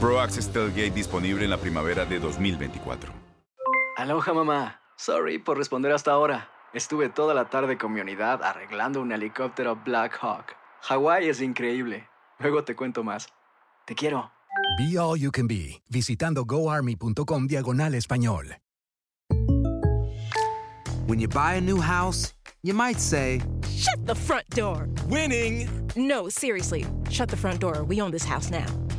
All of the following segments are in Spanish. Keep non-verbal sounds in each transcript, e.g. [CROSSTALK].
Pro Access Tailgate disponible en la primavera de 2024. Aloha mamá. Sorry por responder hasta ahora. Estuve toda la tarde con mi unidad arreglando un helicóptero Black Hawk. Hawái es increíble. Luego te cuento más. Te quiero. Be All You Can Be, visitando goarmy.com diagonal español. When you buy a new house, you might say, Shut the front door! Winning! No, seriously. Shut the front door. We own this house now.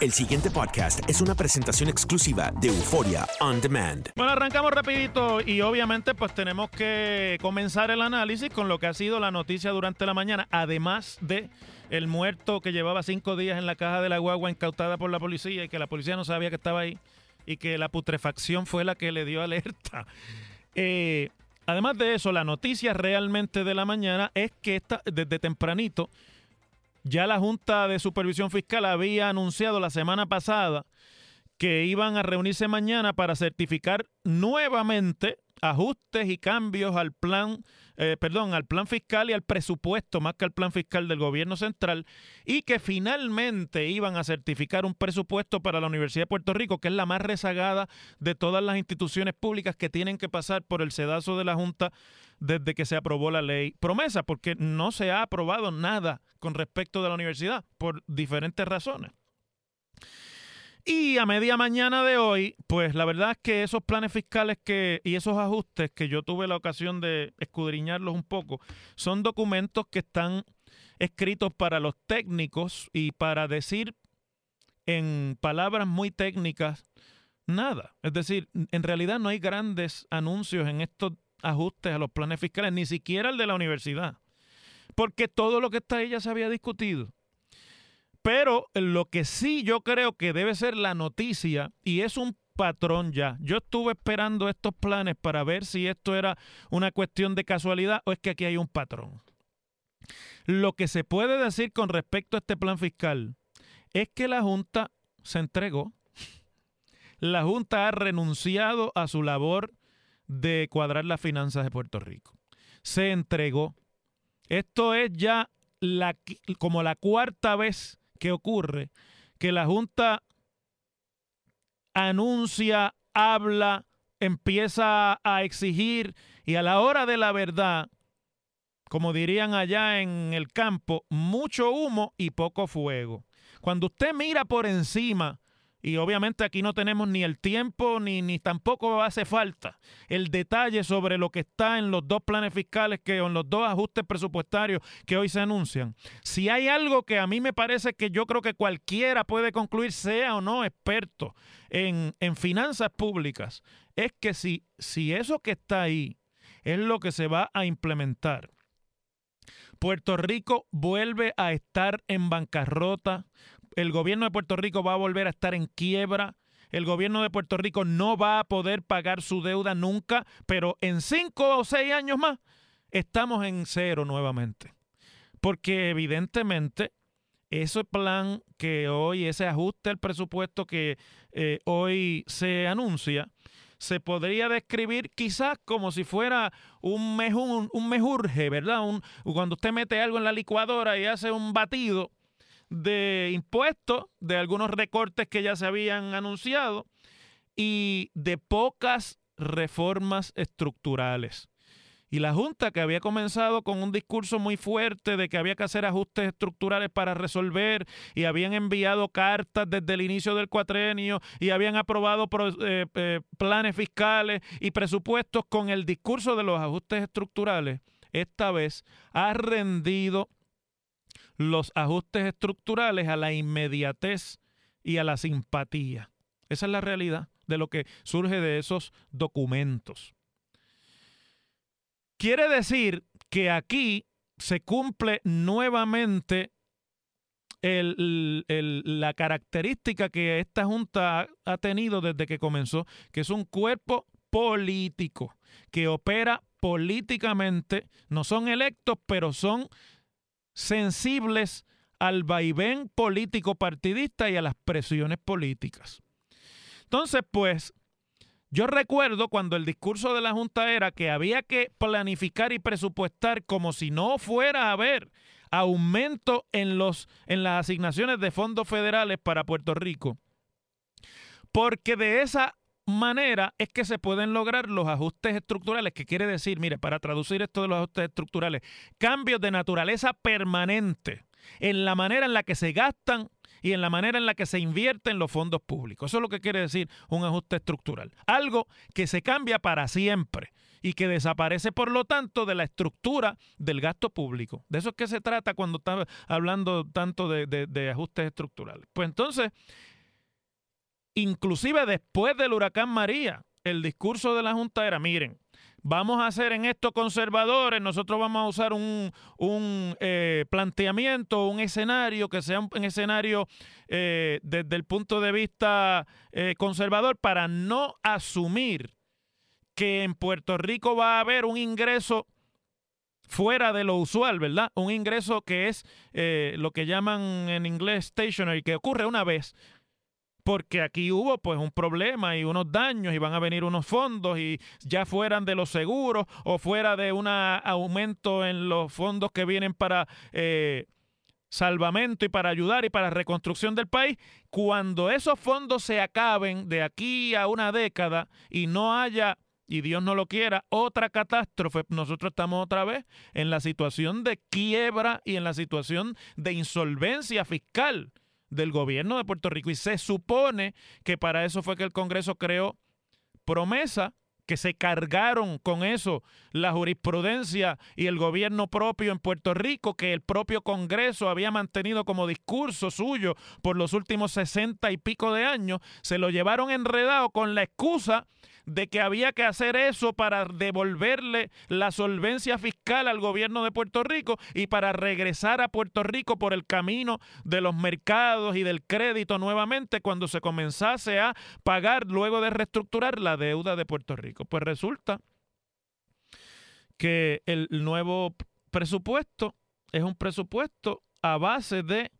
El siguiente podcast es una presentación exclusiva de Euforia On Demand. Bueno, arrancamos rapidito y obviamente pues tenemos que comenzar el análisis con lo que ha sido la noticia durante la mañana, además de el muerto que llevaba cinco días en la caja de la guagua incautada por la policía y que la policía no sabía que estaba ahí y que la putrefacción fue la que le dio alerta. [LAUGHS] Eh, además de eso, la noticia realmente de la mañana es que esta, desde tempranito ya la Junta de Supervisión Fiscal había anunciado la semana pasada que iban a reunirse mañana para certificar nuevamente ajustes y cambios al plan, eh, perdón, al plan fiscal y al presupuesto, más que al plan fiscal del gobierno central, y que finalmente iban a certificar un presupuesto para la Universidad de Puerto Rico, que es la más rezagada de todas las instituciones públicas que tienen que pasar por el sedazo de la Junta desde que se aprobó la ley promesa, porque no se ha aprobado nada con respecto de la universidad, por diferentes razones. Y a media mañana de hoy, pues la verdad es que esos planes fiscales que, y esos ajustes que yo tuve la ocasión de escudriñarlos un poco, son documentos que están escritos para los técnicos y para decir en palabras muy técnicas nada. Es decir, en realidad no hay grandes anuncios en estos ajustes a los planes fiscales, ni siquiera el de la universidad, porque todo lo que está ahí ya se había discutido. Pero lo que sí yo creo que debe ser la noticia, y es un patrón ya. Yo estuve esperando estos planes para ver si esto era una cuestión de casualidad o es que aquí hay un patrón. Lo que se puede decir con respecto a este plan fiscal es que la Junta se entregó. La Junta ha renunciado a su labor de cuadrar las finanzas de Puerto Rico. Se entregó. Esto es ya como la cuarta vez que ocurre que la Junta anuncia, habla, empieza a exigir y a la hora de la verdad, como dirían allá en el campo, mucho humo y poco fuego. Cuando usted mira por encima y obviamente aquí no tenemos ni el tiempo ni, ni tampoco hace falta el detalle sobre lo que está en los dos planes fiscales que en los dos ajustes presupuestarios que hoy se anuncian. Si hay algo que a mí me parece que yo creo que cualquiera puede concluir, sea o no experto en, en finanzas públicas, es que si, si eso que está ahí es lo que se va a implementar, Puerto Rico vuelve a estar en bancarrota, el gobierno de Puerto Rico va a volver a estar en quiebra. El gobierno de Puerto Rico no va a poder pagar su deuda nunca, pero en cinco o seis años más estamos en cero nuevamente. Porque evidentemente ese plan que hoy, ese ajuste al presupuesto que eh, hoy se anuncia, se podría describir quizás como si fuera un, mejun, un mejurje, ¿verdad? Un, cuando usted mete algo en la licuadora y hace un batido, de impuestos, de algunos recortes que ya se habían anunciado y de pocas reformas estructurales. Y la Junta, que había comenzado con un discurso muy fuerte de que había que hacer ajustes estructurales para resolver, y habían enviado cartas desde el inicio del cuatrenio, y habían aprobado eh, eh, planes fiscales y presupuestos con el discurso de los ajustes estructurales, esta vez ha rendido los ajustes estructurales a la inmediatez y a la simpatía. Esa es la realidad de lo que surge de esos documentos. Quiere decir que aquí se cumple nuevamente la característica que esta Junta ha tenido desde que comenzó, que es un cuerpo político, que opera políticamente, no son electos, pero son sensibles al vaivén político partidista y a las presiones políticas. Entonces, pues, yo recuerdo cuando el discurso de la Junta era que había que planificar y presupuestar como si no fuera a haber aumento en, los, en las asignaciones de fondos federales para Puerto Rico. Porque de esa manera es que se pueden lograr los ajustes estructurales, que quiere decir, mire, para traducir esto de los ajustes estructurales, cambios de naturaleza permanente en la manera en la que se gastan y en la manera en la que se invierten los fondos públicos. Eso es lo que quiere decir un ajuste estructural. Algo que se cambia para siempre y que desaparece, por lo tanto, de la estructura del gasto público. De eso es que se trata cuando está hablando tanto de, de ajustes estructurales. Pues entonces, inclusive después del huracán María, el discurso de la Junta era, miren, vamos a hacer en estos conservadores, nosotros vamos a usar un, un eh, planteamiento, un escenario que sea un, escenario eh, desde el punto de vista eh, conservador para no asumir que en Puerto Rico va a haber un ingreso fuera de lo usual, ¿verdad? Un ingreso que es lo que llaman en inglés stationary, que ocurre una vez porque aquí hubo pues un problema y unos daños y van a venir unos fondos y ya fueran de los seguros o fuera de un aumento en los fondos que vienen para eh, salvamento y para ayudar y para reconstrucción del país, cuando esos fondos se acaben de aquí a una década y no haya y Dios no lo quiera, otra catástrofe, nosotros estamos otra vez en la situación de quiebra y en la situación de insolvencia fiscal del gobierno de Puerto Rico. Y se supone que para eso fue que el Congreso creó promesa que se cargaron con eso la jurisprudencia y el gobierno propio en Puerto Rico, que el propio Congreso había mantenido como discurso suyo por los últimos sesenta y pico de años, se lo llevaron enredado con la excusa de que había que hacer eso para devolverle la solvencia fiscal al gobierno de Puerto Rico y para regresar a Puerto Rico por el camino de los mercados y del crédito nuevamente cuando se comenzase a pagar luego de reestructurar la deuda de Puerto Rico. Pues resulta que el nuevo presupuesto es un presupuesto a base de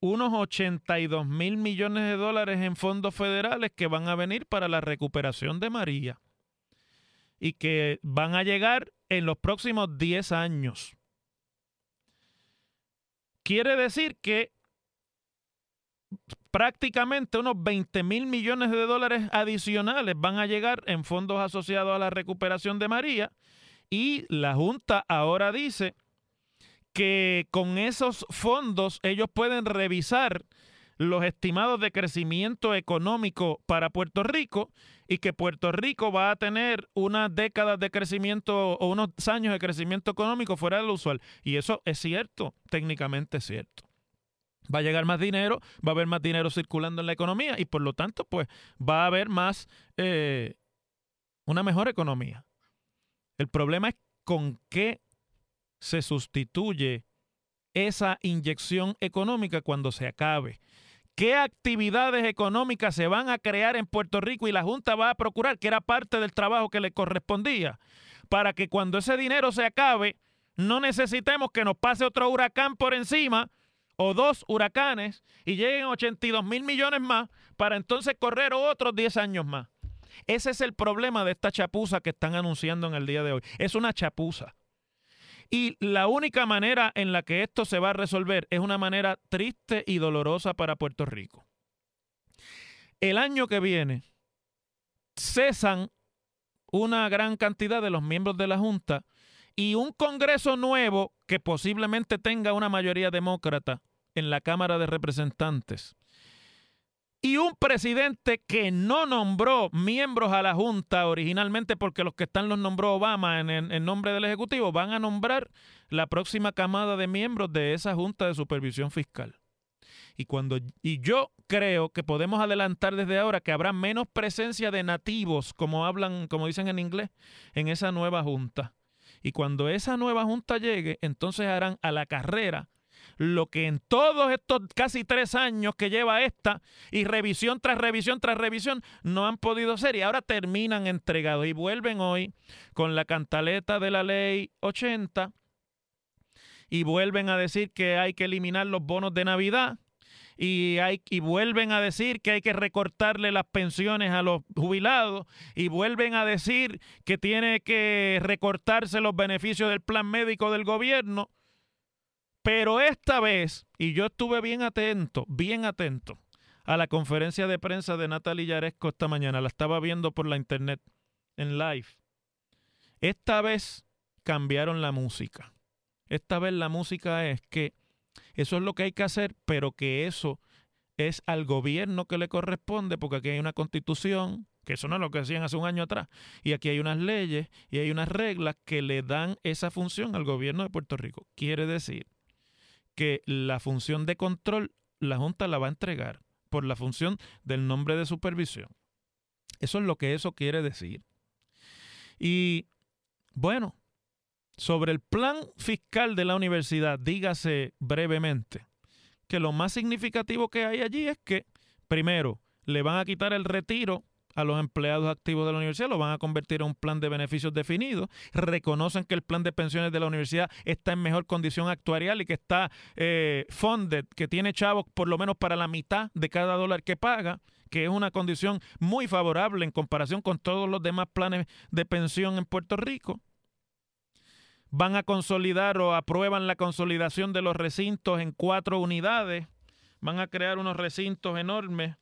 unos 82 mil millones de dólares en fondos federales que van a venir para la recuperación de María y que van a llegar en los próximos 10 años. Quiere decir que prácticamente unos 20 mil millones de dólares adicionales van a llegar en fondos asociados a la recuperación de María y la Junta ahora dice que con esos fondos ellos pueden revisar los estimados de crecimiento económico para Puerto Rico y que Puerto Rico va a tener unas décadas de crecimiento o unos años de crecimiento económico fuera de lo usual. Y eso es cierto, técnicamente es cierto. Va a llegar más dinero, va a haber más dinero circulando en la economía y por lo tanto, pues va a haber más, eh, una mejor economía. El problema es con qué se sustituye esa inyección económica cuando se acabe. ¿Qué actividades económicas se van a crear en Puerto Rico y la Junta va a procurar, que era parte del trabajo que le correspondía, para que cuando ese dinero se acabe, no necesitemos que nos pase otro huracán por encima o dos huracanes y lleguen 82 mil millones más para entonces correr otros 10 años más? Ese es el problema de esta chapuza que están anunciando en el día de hoy. Es una chapuza. Y la única manera en la que esto se va a resolver es una manera triste y dolorosa para Puerto Rico. El año que viene cesan una gran cantidad de los miembros de la Junta y un Congreso nuevo que posiblemente tenga una mayoría demócrata en la Cámara de Representantes y un presidente que no nombró miembros a la Junta originalmente porque los que están los nombró Obama en, en, nombre del Ejecutivo, van a nombrar la próxima camada de miembros de esa Junta de Supervisión Fiscal. Y, cuando, y yo creo que podemos adelantar desde ahora que habrá menos presencia de nativos, como hablan, como dicen en inglés, en esa nueva junta. Y cuando esa nueva junta llegue, entonces harán a la carrera lo que en todos estos casi tres años que lleva esta y revisión tras revisión tras revisión no han podido hacer y ahora terminan entregados y vuelven hoy con la cantaleta de la ley 80 y vuelven a decir que hay que eliminar los bonos de Navidad y, hay, y vuelven a decir que hay que recortarle las pensiones a los jubilados y vuelven a decir que tiene que recortarse los beneficios del plan médico del gobierno. Pero esta vez, y yo estuve bien atento, bien atento a la conferencia de prensa de Natalia Yaresco esta mañana, la estaba viendo por la internet en live. Esta vez cambiaron la música. Esta vez la música es que eso es lo que hay que hacer, pero que eso es al gobierno que le corresponde, porque aquí hay una constitución, que eso no es lo que hacían hace un año atrás, y aquí hay unas leyes y hay unas reglas que le dan esa función al gobierno de Puerto Rico. Quiere decir que la función de control la Junta la va a entregar por la función del nombre de supervisión. Eso es lo que eso quiere decir. Y bueno, sobre el plan fiscal de la universidad, dígase brevemente que lo más significativo que hay allí es que, primero, le van a quitar el retiro a los empleados activos de la universidad, lo van a convertir en un plan de beneficios definido, reconocen que el plan de pensiones de la universidad está en mejor condición actuarial y que está eh, funded, que tiene chavos por lo menos para la mitad de cada dólar que paga, que es una condición muy favorable en comparación con todos los demás planes de pensión en Puerto Rico van a consolidar o aprueban la consolidación de los recintos en cuatro unidades. Van a crear unos recintos enormes,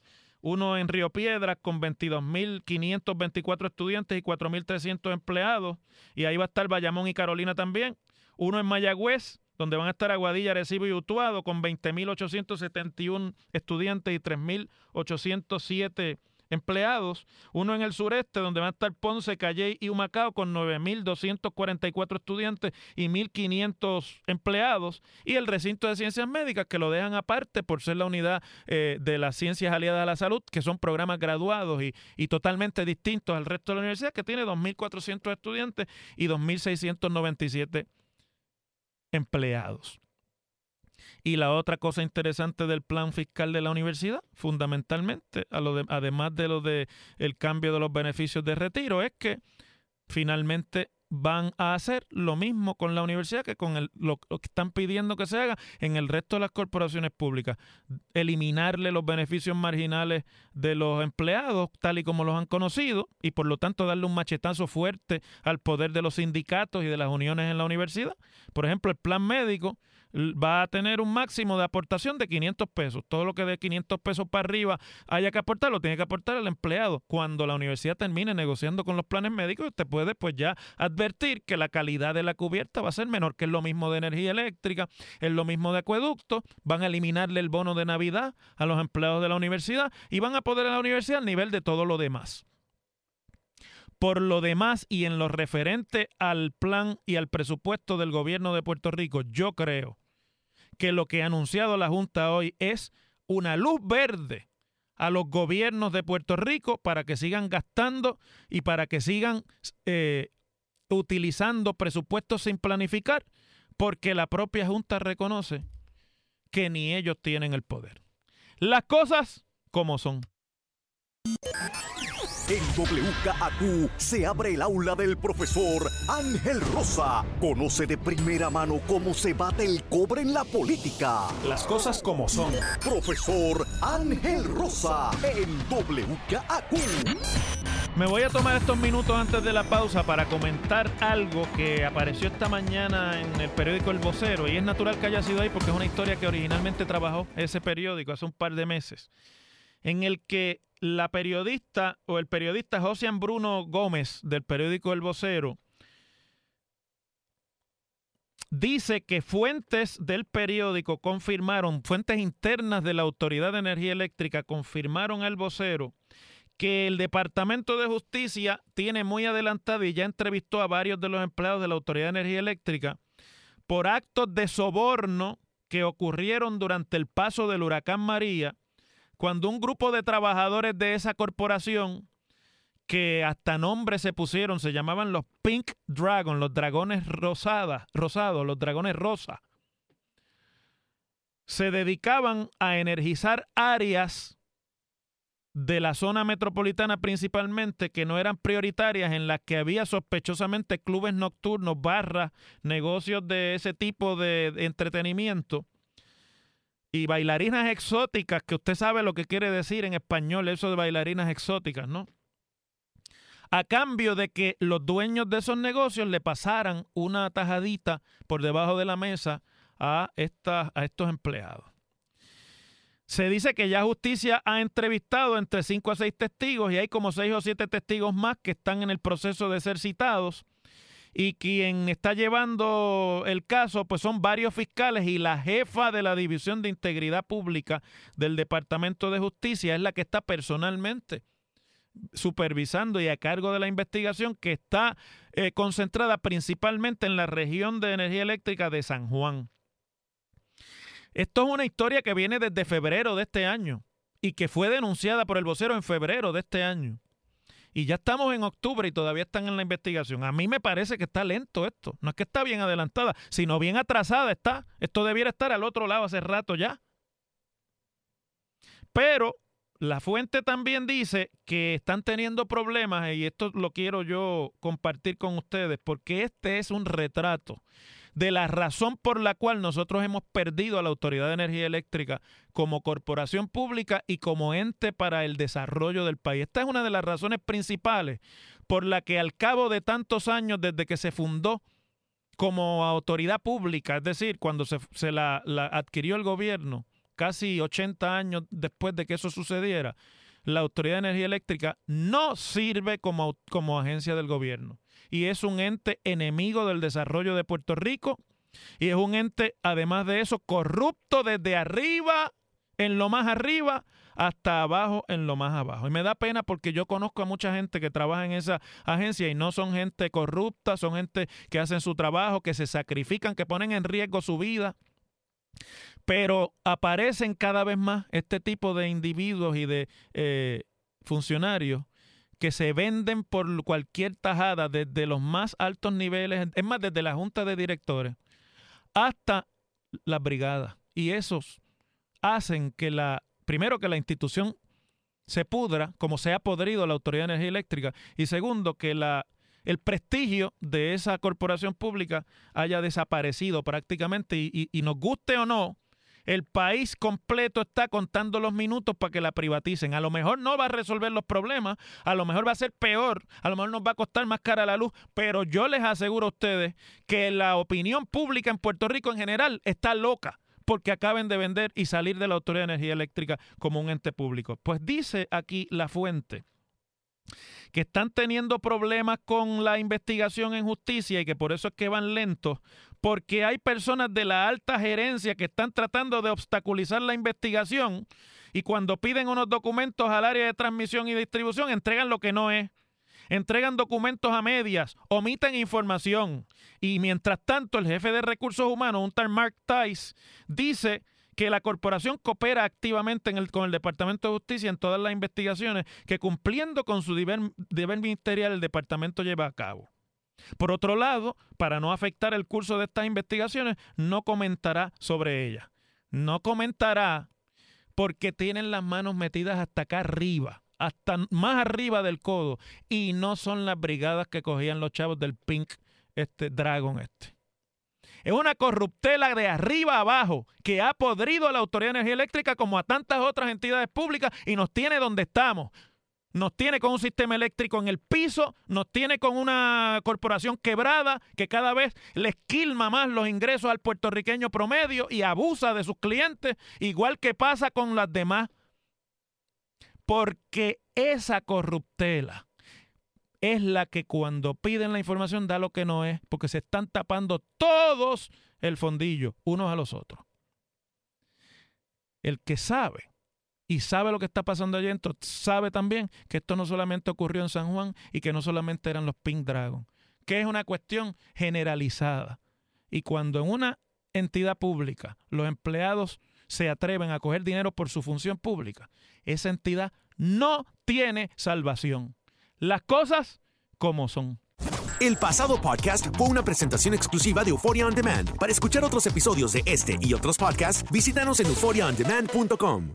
uno en Río Piedras con 22.524 estudiantes y 4.300 empleados, y ahí va a estar Bayamón y Carolina también. Uno en Mayagüez, donde van a estar Aguadilla, Recibo y Utuado con 20.871 estudiantes y 3.807 empleados, uno en el sureste donde van a estar Ponce, Calle y Humacao con 9.244 estudiantes y 1.500 empleados, y el recinto de ciencias médicas que lo dejan aparte por ser la unidad eh, de las ciencias aliadas a la salud, que son programas graduados y, y totalmente distintos al resto de la universidad, que tiene 2.400 estudiantes y 2.697 empleados. Y la otra cosa interesante del plan fiscal de la universidad, fundamentalmente, además de lo de cambio de los beneficios de retiro, es que finalmente van a hacer lo mismo con la universidad que con el, lo, que están pidiendo que se haga en el resto de las corporaciones públicas. Eliminarle los beneficios marginales de los empleados, tal y como los han conocido, y por lo tanto darle un machetazo fuerte al poder de los sindicatos y de las uniones en la universidad. Por ejemplo, el plan médico va a tener un máximo de aportación de 500 pesos. Todo lo que de 500 pesos para arriba haya que aportar, lo tiene que aportar el empleado. Cuando la universidad termine negociando con los planes médicos, usted puede pues ya advertir que la calidad de la cubierta va a ser menor, que es lo mismo de energía eléctrica, es lo mismo de acueducto, van a eliminarle el bono de Navidad a los empleados de la universidad y van a poder a la universidad al nivel de todo lo demás. Por lo demás y en lo referente al plan y al presupuesto del gobierno de Puerto Rico, yo creo que lo que ha anunciado la Junta hoy es una luz verde a los gobiernos de Puerto Rico para que sigan gastando y para que sigan eh, utilizando presupuestos sin planificar, porque la propia Junta reconoce que ni ellos tienen el poder. Las cosas como son. En WKAQ se abre el aula del profesor Ángel Rosa. Conoce de primera mano cómo se bate el cobre en la política. Las cosas como son. Profesor Ángel Rosa en WKAQ. Me voy a tomar estos minutos antes de la pausa para comentar algo que apareció esta mañana en el periódico El Vocero y es natural que haya sido ahí porque es una historia que originalmente trabajó ese periódico hace un par de meses, en el que la periodista o el periodista Josian Bruno Gómez del periódico El Vocero dice que fuentes del periódico confirmaron, fuentes internas de la Autoridad de Energía Eléctrica confirmaron al vocero que el Departamento de Justicia tiene muy adelantado y ya entrevistó a varios de los empleados de la Autoridad de Energía Eléctrica por actos de soborno que ocurrieron durante el paso del huracán María, cuando un grupo de trabajadores de esa corporación, que hasta nombre se pusieron, se llamaban los Pink Dragon, los dragones rosadas, rosados, los dragones rosa, se dedicaban a energizar áreas de la zona metropolitana principalmente que no eran prioritarias, en las que había sospechosamente clubes nocturnos, barras, negocios de ese tipo de entretenimiento y bailarinas exóticas, que usted sabe lo que quiere decir en español eso de bailarinas exóticas, ¿no? A cambio de que los dueños de esos negocios le pasaran una tajadita por debajo de la mesa a, a estos empleados. Se dice que ya justicia ha entrevistado entre 5 a 6 testigos y hay como 6 o 7 testigos más que están en el proceso de ser citados. Y quien está llevando el caso, pues son varios fiscales y la jefa de la División de Integridad Pública del Departamento de Justicia es la que está personalmente supervisando y a cargo de la investigación que está eh, concentrada principalmente en la región de energía eléctrica de San Juan. Esto es una historia que viene desde febrero de este año y que fue denunciada por el vocero en febrero de este año. Y ya estamos en octubre y todavía están en la investigación. A mí me parece que está lento esto. No es que está bien adelantada, sino bien atrasada está. Esto debiera estar al otro lado hace rato ya. Pero la fuente también dice que están teniendo problemas y esto lo quiero yo compartir con ustedes porque este es un retrato de la razón por la cual nosotros hemos perdido a la Autoridad de Energía Eléctrica como corporación pública y como ente para el desarrollo del país. Esta es una de las razones principales por la que al cabo de tantos años desde que se fundó como autoridad pública, es decir, cuando se, la, la adquirió el gobierno, casi 80 años después de que eso sucediera, la Autoridad de Energía Eléctrica no sirve como, como agencia del gobierno y es un ente enemigo del desarrollo de Puerto Rico y es un ente, además de eso, corrupto desde arriba, en lo más arriba, hasta abajo, en lo más abajo. Y me da pena porque yo conozco a mucha gente que trabaja en esa agencia y no son gente corrupta, son gente que hacen su trabajo, que se sacrifican, que ponen en riesgo su vida. Pero aparecen cada vez más este tipo de individuos y de eh, funcionarios que se venden por cualquier tajada desde los más altos niveles, es más, desde la junta de directores hasta las brigadas. Y esos hacen que la, primero que la institución se pudra, como se ha podrido la Autoridad de Energía Eléctrica, y segundo, que la, el prestigio de esa corporación pública haya desaparecido prácticamente, y, y nos guste o no, el país completo está contando los minutos para que la privaticen. A lo mejor no va a resolver los problemas, a lo mejor va a ser peor, a lo mejor nos va a costar más cara la luz, pero yo les aseguro a ustedes que la opinión pública en Puerto Rico en general está loca porque acaben de vender y salir de la Autoridad de Energía Eléctrica como un ente público. Pues dice aquí la fuente que están teniendo problemas con la investigación en justicia y que por eso es que van lentos, porque hay personas de la alta gerencia que están tratando de obstaculizar la investigación y cuando piden unos documentos al área de transmisión y distribución entregan lo que no es. Entregan documentos a medias, omiten información. Y mientras tanto, el jefe de recursos humanos, un tal Mark Tice, dice que la corporación coopera activamente con el Departamento de Justicia en todas las investigaciones que cumpliendo con su deber, ministerial el departamento lleva a cabo. Por otro lado, para no afectar el curso de estas investigaciones, no comentará sobre ellas. No comentará porque tienen las manos metidas hasta acá arriba, hasta más arriba del codo, y no son las brigadas que cogían los chavos del Pink este Dragon este. Es una corruptela de arriba abajo que ha podrido a la Autoridad de Energía Eléctrica como a tantas otras entidades públicas y nos tiene donde estamos. Nos tiene con un sistema eléctrico en el piso, nos tiene con una corporación quebrada que cada vez le esquilma más los ingresos al puertorriqueño promedio y abusa de sus clientes, igual que pasa con las demás. Porque esa corruptela es la que cuando piden la información da lo que no es, porque se están tapando todos el fondillo unos a los otros. El que sabe y sabe lo que está pasando allí dentro, sabe también que esto no solamente ocurrió en San Juan y que no solamente eran los Pink Dragon, que es una cuestión generalizada. Y cuando en una entidad pública los empleados se atreven a coger dinero por su función pública, esa entidad no tiene salvación. Las cosas como son. El pasado podcast fue una presentación exclusiva de Euphoria On Demand. Para escuchar otros episodios de este y otros podcasts, visítanos en euphoriaondemand.com.